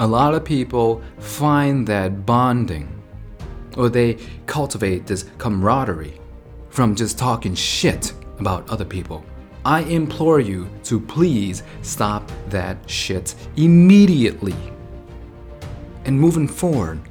A lot of people find that bonding, or they cultivate this camaraderie from just talking shit about other people. I implore you to please stop that shit immediately. And moving forward,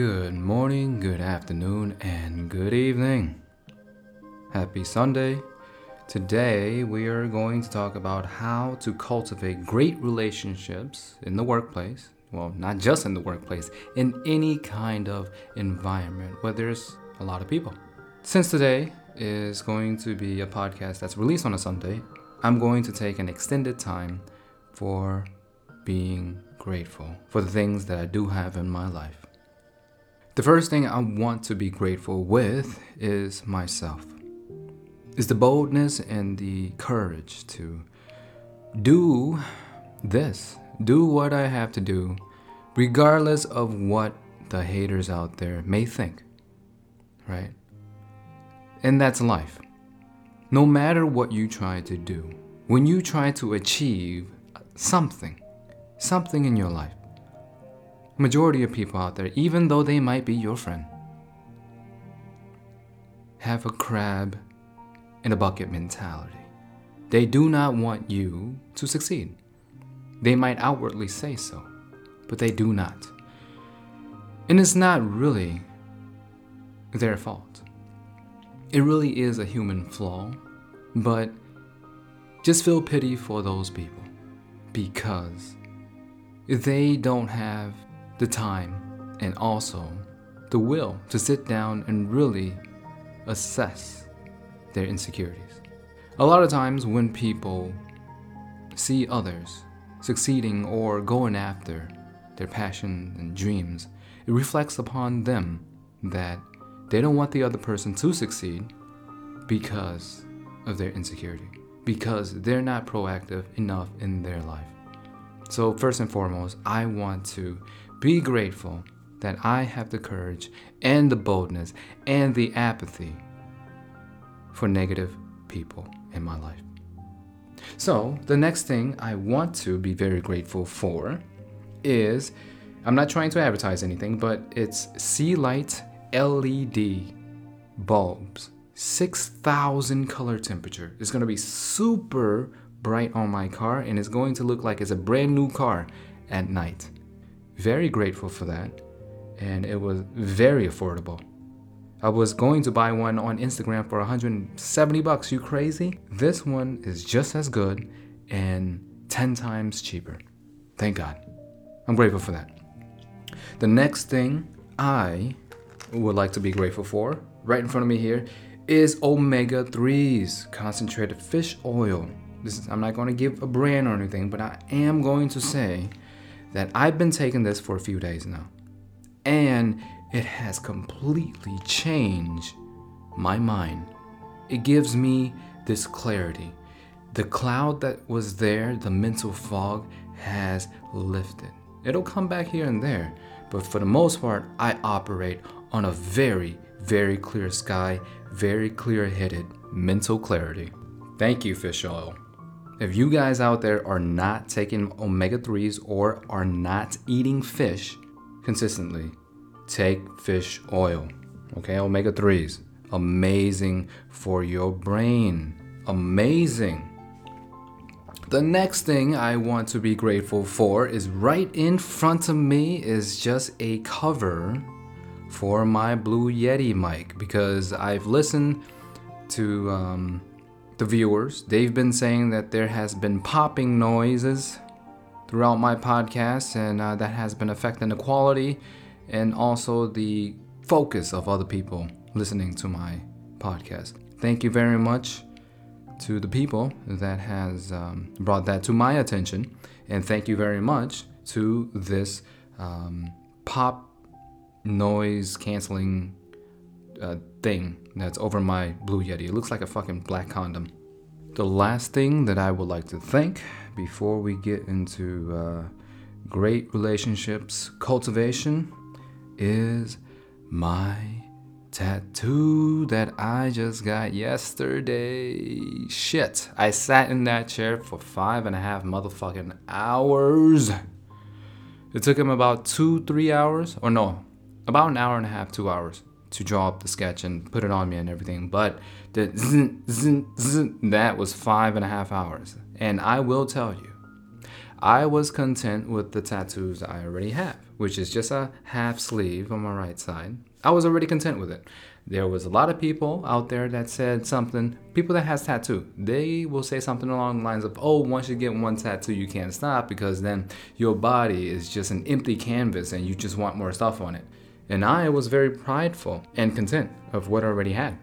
Good morning, good afternoon, and good evening. Happy Sunday. Today, we are going to talk about how to cultivate great relationships in the workplace. Well, not just in the workplace, in any kind of environment where there's a lot of people. Since today is going to be a podcast that's released on a Sunday, I'm going to take an extended time for being grateful for the things that I do have in my life. The first thing I want to be grateful with is myself. Is the boldness and the courage to do this, do what I have to do, regardless of what the haters out there may think. Right? And that's life. No matter what you try to do, when you try to achieve something, something in your life, majority of people out there, even though they might be your friend, have a crab in a bucket mentality. They do not want you to succeed. They might outwardly say so, but they do not. And it's not really their fault. It really is a human flaw, but just feel pity for those people because they don't have the time, and also the will to sit down and really assess their insecurities. A lot of times, when people see others succeeding or going after their passion and dreams, it reflects upon them that they don't want the other person to succeed because of their insecurity, because they're not proactive enough in their life. So, first and foremost, I want to be grateful that I have the courage and the boldness and the apathy for negative people in my life. So, the next thing I want to be very grateful for is I'm not trying to advertise anything, but it's Sealight LED bulbs. 6,000 color temperature. It's going to be super bright on my car and it's going to look like it's a brand new car at night. Very grateful for that. And it was very affordable. I was going to buy one on Instagram for 170 bucks. You crazy? This one is just as good and 10 times cheaper. Thank God. I'm grateful for that. The next thing I would like to be grateful for, right in front of me here, is omega 3s, concentrated fish oil. This is, I'm not going to give a brand or anything, but I am going to say that I've been taking this for a few days now. And it has completely changed my mind. It gives me this clarity. The cloud that was there, the mental fog, has lifted. It'll come back here and there, but for the most part, I operate on a very, very clear sky, very clear headed mental clarity. Thank you, fish oil. If you guys out there are not taking omega 3s or are not eating fish consistently, take fish oil. Okay, omega 3s. Amazing for your brain. Amazing. The next thing I want to be grateful for is right in front of me is just a cover for my Blue Yeti mic because I've listened to um, the viewers. They've been saying that there has been popping noises throughout my podcast, and uh, that has been affecting the quality and also the focus of other people listening to my podcast. Thank you very much to the people that has um, brought that to my attention, and thank you very much to this um, pop noise canceling uh, thing that's over my Blue Yeti. It looks like a fucking black condom. The last thing that I would like to thank before we get into uh, great relationships cultivation is my tattoo that I just got yesterday. Shit, I sat in that chair for five and a half motherfucking hours. It took him about two, three hours, or no, about an hour and a half, two hours to draw up the sketch and put it on me and everything. But the zzz, zzz, zzz, that was five and a half hours. And I will tell you, I was content with the tattoos I already have, which is just a half sleeve on my right side. I was already content with it. There was a lot of people out there that said something, people that has tattoo, they will say something along the lines of, oh, once you get one tattoo, you can't stop because then your body is just an empty canvas and you just want more stuff on it. And I was very prideful and content of what I already had.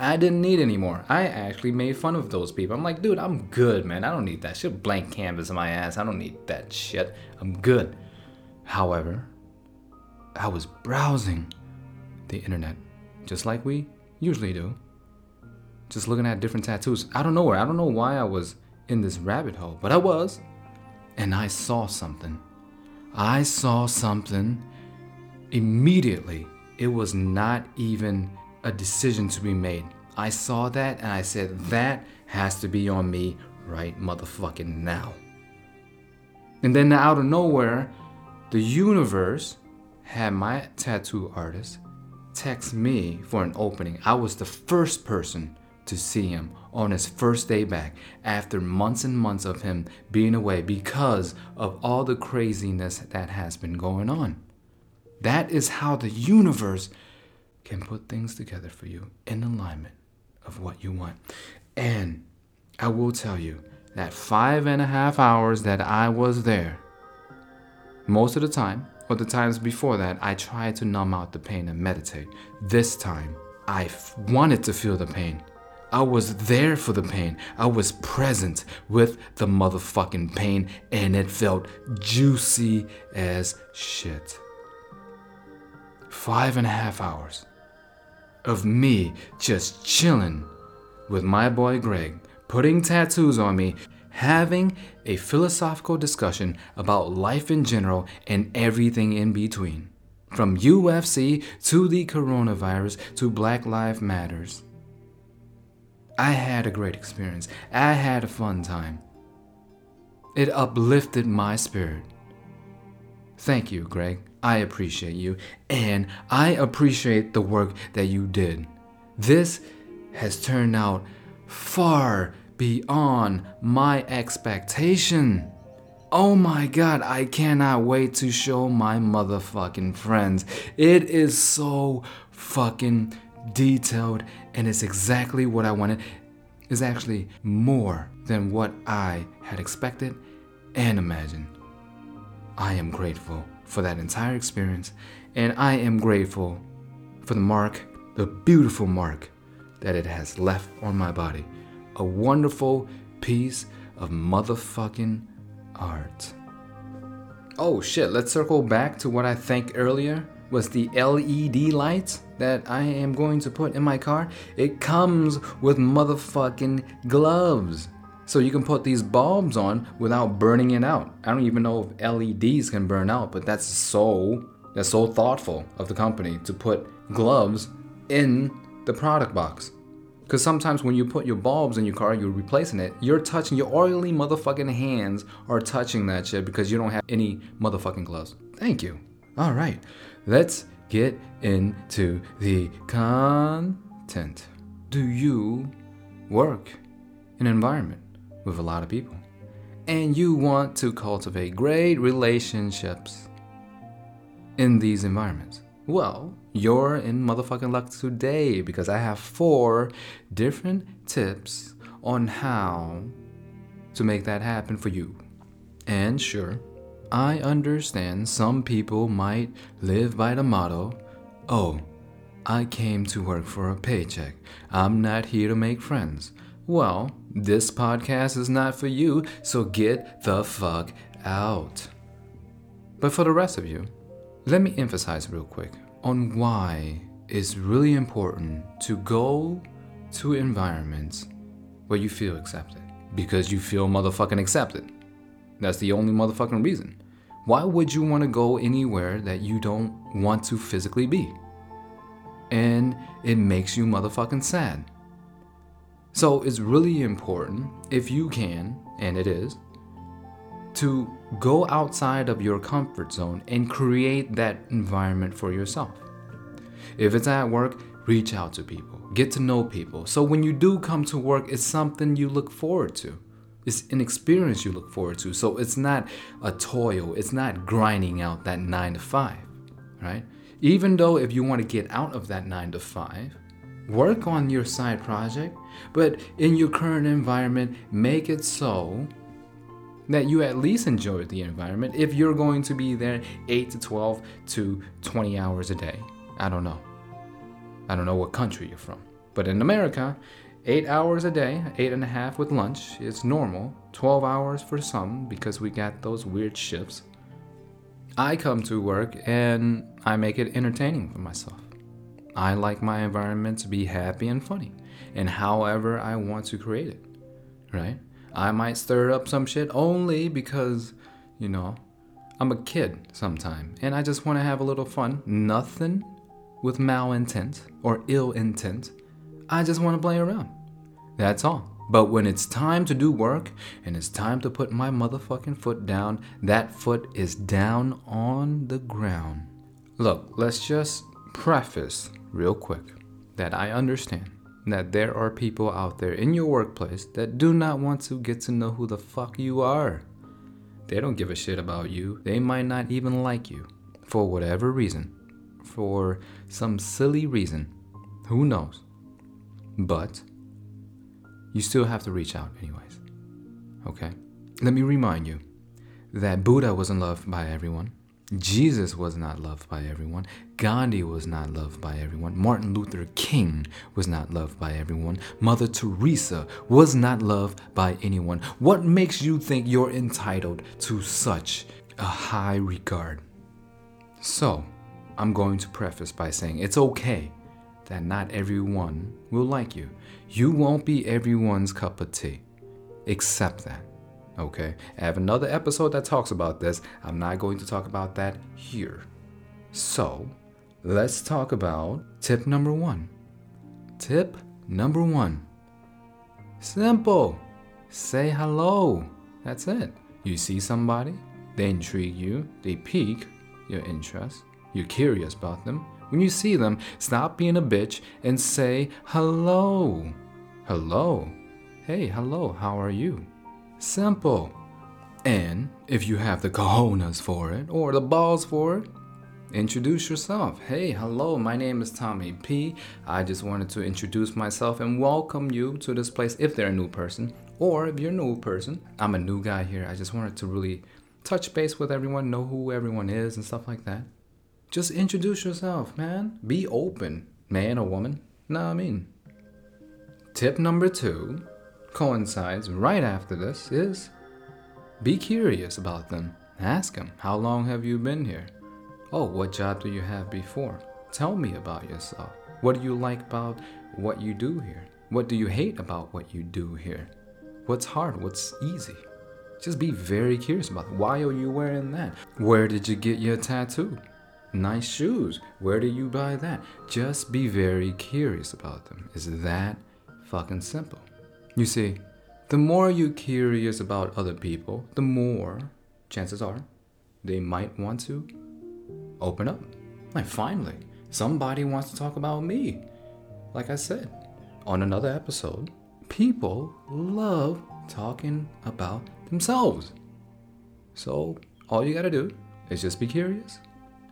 I didn't need any more. I actually made fun of those people. I'm like, dude, I'm good, man. I don't need that shit. Blank canvas in my ass. I don't need that shit. I'm good. However, I was browsing the internet, just like we usually do. Just looking at different tattoos. I don't know where. I don't know why I was in this rabbit hole, but I was. And I saw something. I saw something Immediately, it was not even a decision to be made. I saw that and I said, that has to be on me right motherfucking now. And then out of nowhere, the universe had my tattoo artist text me for an opening. I was the first person to see him on his first day back after months and months of him being away because of all the craziness that has been going on. That is how the universe can put things together for you in alignment of what you want. And I will tell you that five and a half hours that I was there, most of the time, or the times before that, I tried to numb out the pain and meditate. This time, I f- wanted to feel the pain. I was there for the pain. I was present with the motherfucking pain, and it felt juicy as shit five and a half hours of me just chilling with my boy Greg, putting tattoos on me, having a philosophical discussion about life in general and everything in between. From UFC to the coronavirus to Black Lives Matters. I had a great experience. I had a fun time. It uplifted my spirit. Thank you, Greg. I appreciate you, and I appreciate the work that you did. This has turned out far beyond my expectation. Oh my god, I cannot wait to show my motherfucking friends. It is so fucking detailed and it's exactly what I wanted. It's actually more than what I had expected and imagined. I am grateful for that entire experience, and I am grateful for the mark, the beautiful mark that it has left on my body. A wonderful piece of motherfucking art. Oh shit, let's circle back to what I think earlier was the LED lights that I am going to put in my car. It comes with motherfucking gloves. So you can put these bulbs on without burning it out. I don't even know if LEDs can burn out, but that's so that's so thoughtful of the company to put gloves in the product box. Because sometimes when you put your bulbs in your car, you're replacing it, you're touching your oily motherfucking hands are touching that shit because you don't have any motherfucking gloves. Thank you. All right, let's get into the content. Do you work in an environment with a lot of people. And you want to cultivate great relationships in these environments. Well, you're in motherfucking luck today because I have four different tips on how to make that happen for you. And sure, I understand some people might live by the motto oh, I came to work for a paycheck. I'm not here to make friends. Well, this podcast is not for you, so get the fuck out. But for the rest of you, let me emphasize real quick on why it's really important to go to environments where you feel accepted because you feel motherfucking accepted. That's the only motherfucking reason. Why would you want to go anywhere that you don't want to physically be? And it makes you motherfucking sad. So it's really important, if you can, and it is, to go outside of your comfort zone and create that environment for yourself. If it's at work, reach out to people, get to know people. So when you do come to work, it's something you look forward to. It's an experience you look forward to. So it's not a toil, it's not grinding out that nine to five, right? Even though if you want to get out of that nine to five, work on your side project, but in your current environment, make it so that you at least enjoy the environment if you're going to be there 8 to 12 to 20 hours a day. I don't know. I don't know what country you're from. But in America, eight hours a day, eight and a half with lunch, is normal. 12 hours for some because we got those weird shifts. I come to work and I make it entertaining for myself. I like my environment to be happy and funny, and however I want to create it, right? I might stir up some shit only because, you know, I'm a kid sometime and I just want to have a little fun. Nothing with malintent or ill intent. I just want to play around. That's all. But when it's time to do work and it's time to put my motherfucking foot down, that foot is down on the ground. Look, let's just preface real quick that I understand that there are people out there in your workplace that do not want to get to know who the fuck you are. They don't give a shit about you. They might not even like you for whatever reason, for some silly reason. Who knows? But you still have to reach out, anyways. Okay? Let me remind you that Buddha wasn't loved by everyone. Jesus was not loved by everyone. Gandhi was not loved by everyone. Martin Luther King was not loved by everyone. Mother Teresa was not loved by anyone. What makes you think you're entitled to such a high regard? So, I'm going to preface by saying it's okay that not everyone will like you. You won't be everyone's cup of tea. Accept that. Okay, I have another episode that talks about this. I'm not going to talk about that here. So, let's talk about tip number one. Tip number one simple say hello. That's it. You see somebody, they intrigue you, they pique your interest, you're curious about them. When you see them, stop being a bitch and say hello. Hello. Hey, hello, how are you? Simple. And if you have the cojones for it or the balls for it, introduce yourself. Hey, hello, my name is Tommy P. I just wanted to introduce myself and welcome you to this place if they're a new person. Or if you're a new person, I'm a new guy here. I just wanted to really touch base with everyone, know who everyone is and stuff like that. Just introduce yourself, man. Be open, man or woman. Know I mean? Tip number two coincides right after this is be curious about them. Ask them, how long have you been here? Oh, what job do you have before? Tell me about yourself. What do you like about what you do here? What do you hate about what you do here? What's hard? What's easy? Just be very curious about it. why are you wearing that? Where did you get your tattoo? Nice shoes. Where did you buy that? Just be very curious about them. Is that fucking simple? You see, the more you're curious about other people, the more chances are they might want to open up. Like, finally, somebody wants to talk about me. Like I said on another episode, people love talking about themselves. So, all you gotta do is just be curious,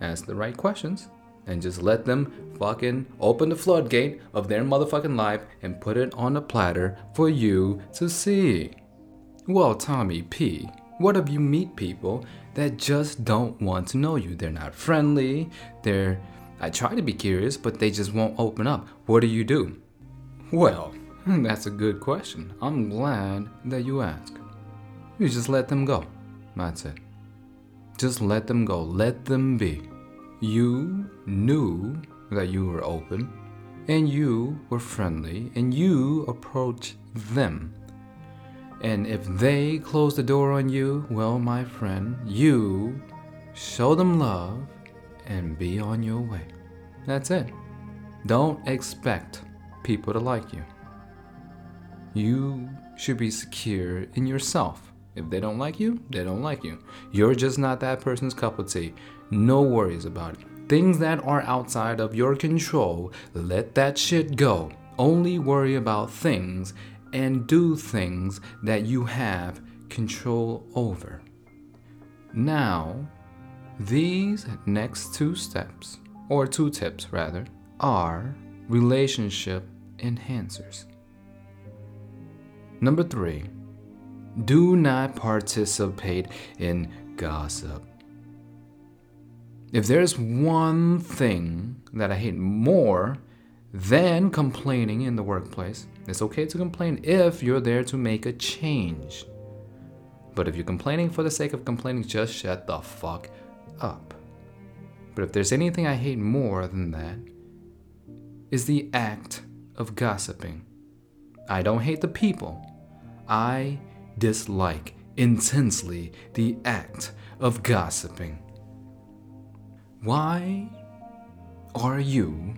ask the right questions, and just let them fucking open the floodgate of their motherfucking life and put it on a platter for you to see. Well, Tommy P, what if you meet people that just don't want to know you? They're not friendly, they're. I try to be curious, but they just won't open up. What do you do? Well, that's a good question. I'm glad that you ask. You just let them go. That's it. Just let them go. Let them be. You knew that you were open. and you were friendly and you approached them. And if they close the door on you, well, my friend, you show them love and be on your way. That's it. Don't expect people to like you. You should be secure in yourself. If they don't like you, they don't like you. You're just not that person's cup of tea. No worries about it. Things that are outside of your control, let that shit go. Only worry about things and do things that you have control over. Now, these next two steps, or two tips rather, are relationship enhancers. Number three, do not participate in gossip. If there's one thing that I hate more than complaining in the workplace, it's okay to complain if you're there to make a change. But if you're complaining for the sake of complaining, just shut the fuck up. But if there's anything I hate more than that, is the act of gossiping. I don't hate the people. I dislike intensely the act of gossiping. Why are you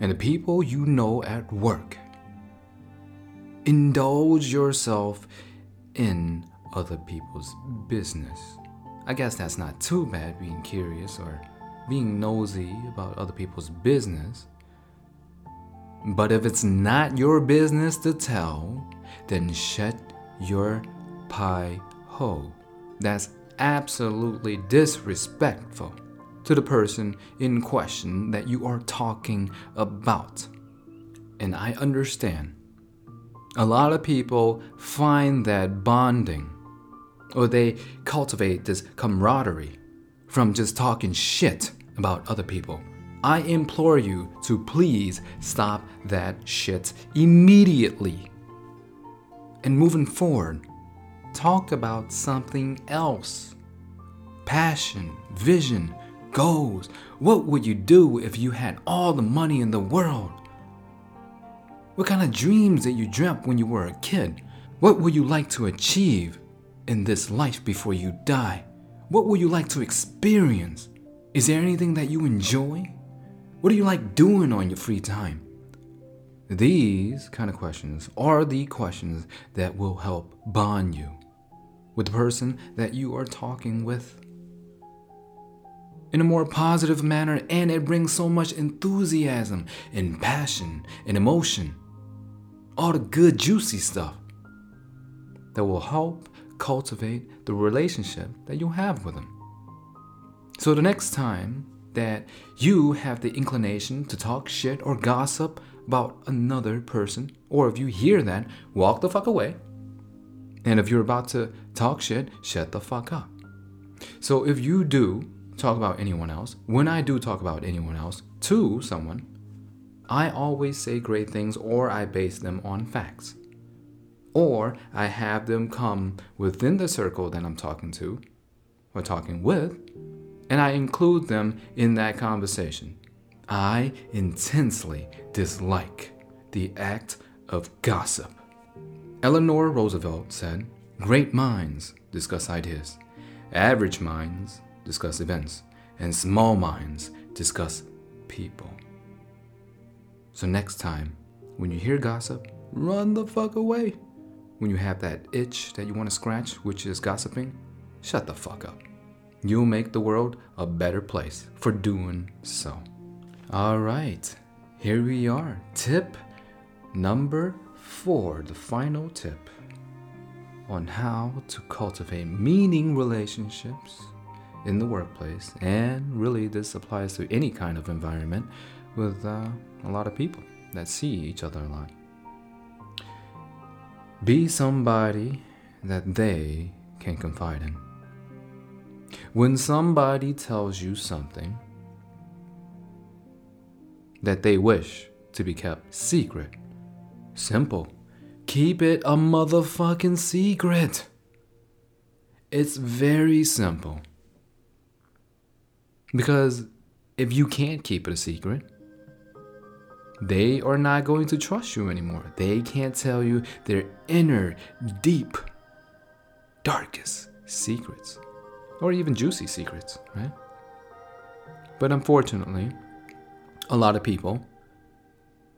and the people you know at work indulge yourself in other people's business? I guess that's not too bad being curious or being nosy about other people's business. But if it's not your business to tell, then shut your pie hole. That's absolutely disrespectful to the person in question that you are talking about. And I understand. A lot of people find that bonding, or they cultivate this camaraderie from just talking shit about other people. I implore you to please stop that shit immediately. And moving forward, talk about something else. Passion, vision, goals. What would you do if you had all the money in the world? What kind of dreams did you dreamt when you were a kid? What would you like to achieve in this life before you die? What would you like to experience? Is there anything that you enjoy? What do you like doing on your free time? These kind of questions are the questions that will help bond you with the person that you are talking with in a more positive manner, and it brings so much enthusiasm and passion and emotion. All the good, juicy stuff that will help cultivate the relationship that you have with them. So the next time that you have the inclination to talk shit or gossip about another person, or if you hear that, walk the fuck away. And if you're about to talk shit, shut the fuck up. So if you do talk about anyone else, when I do talk about anyone else to someone, I always say great things or I base them on facts. Or I have them come within the circle that I'm talking to or talking with and I include them in that conversation. I intensely dislike the act of gossip. Eleanor Roosevelt said, Great minds discuss ideas, average minds discuss events, and small minds discuss people. So, next time, when you hear gossip, run the fuck away. When you have that itch that you want to scratch, which is gossiping, shut the fuck up you'll make the world a better place for doing so. All right, here we are. Tip number four, the final tip on how to cultivate meaning relationships in the workplace. And really, this applies to any kind of environment with uh, a lot of people that see each other a lot. Be somebody that they can confide in. When somebody tells you something that they wish to be kept secret, simple. Keep it a motherfucking secret. It's very simple. Because if you can't keep it a secret, they are not going to trust you anymore. They can't tell you their inner, deep, darkest secrets, or even juicy secrets, right? But unfortunately, a lot of people,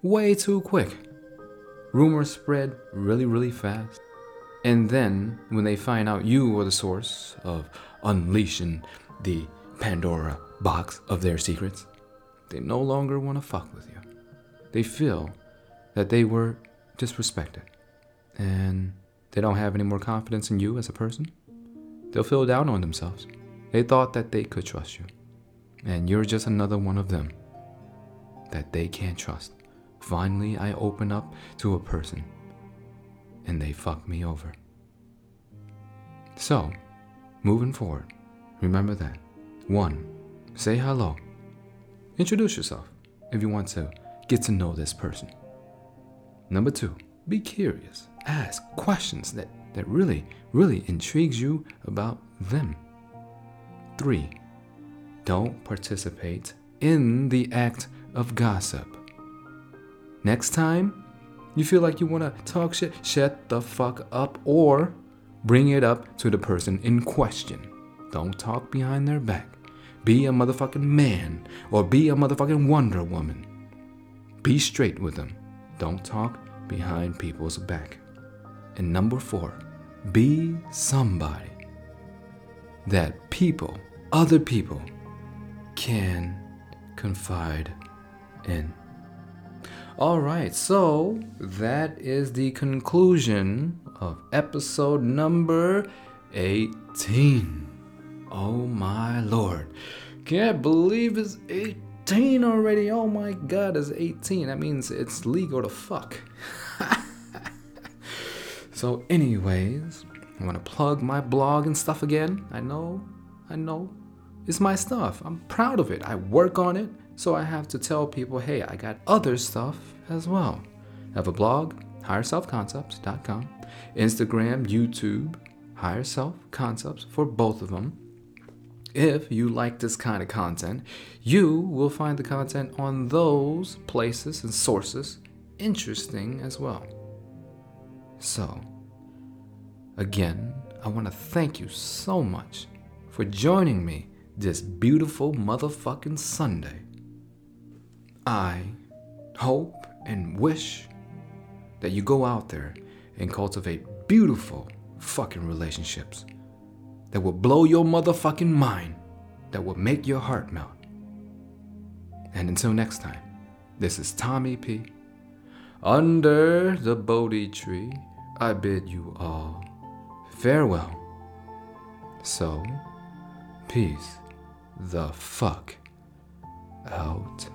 way too quick. Rumors spread really, really fast. And then, when they find out you are the source of unleashing the Pandora box of their secrets, they no longer want to fuck with you. They feel that they were disrespected and they don't have any more confidence in you as a person. They'll feel down on themselves. They thought that they could trust you, and you're just another one of them that they can't trust. Finally, I open up to a person and they fuck me over. So, moving forward, remember that. One, say hello. Introduce yourself if you want to get to know this person. Number two, be curious. Ask questions that, that really, really intrigues you about them. Three, don't participate in the act of gossip. Next time you feel like you want to talk shit, shut the fuck up or bring it up to the person in question. Don't talk behind their back. Be a motherfucking man or be a motherfucking Wonder Woman. Be straight with them. Don't talk behind people's back. And number four, be somebody that people, other people, can confide in. All right, so that is the conclusion of episode number 18. Oh my lord. Can't believe it's 18 already. Oh my god, it's 18. That means it's legal to fuck. so, anyways, I want to plug my blog and stuff again. I know, I know. It's my stuff. I'm proud of it. I work on it. So I have to tell people, hey, I got other stuff as well. I have a blog, higherselfconcepts.com, Instagram, YouTube, Higher Self Concepts for both of them. If you like this kind of content, you will find the content on those places and sources interesting as well. So, again, I want to thank you so much for joining me this beautiful motherfucking Sunday. I hope and wish that you go out there and cultivate beautiful fucking relationships that will blow your motherfucking mind, that will make your heart melt. And until next time, this is Tommy P. Under the Bodhi tree, I bid you all farewell. So, peace the fuck out.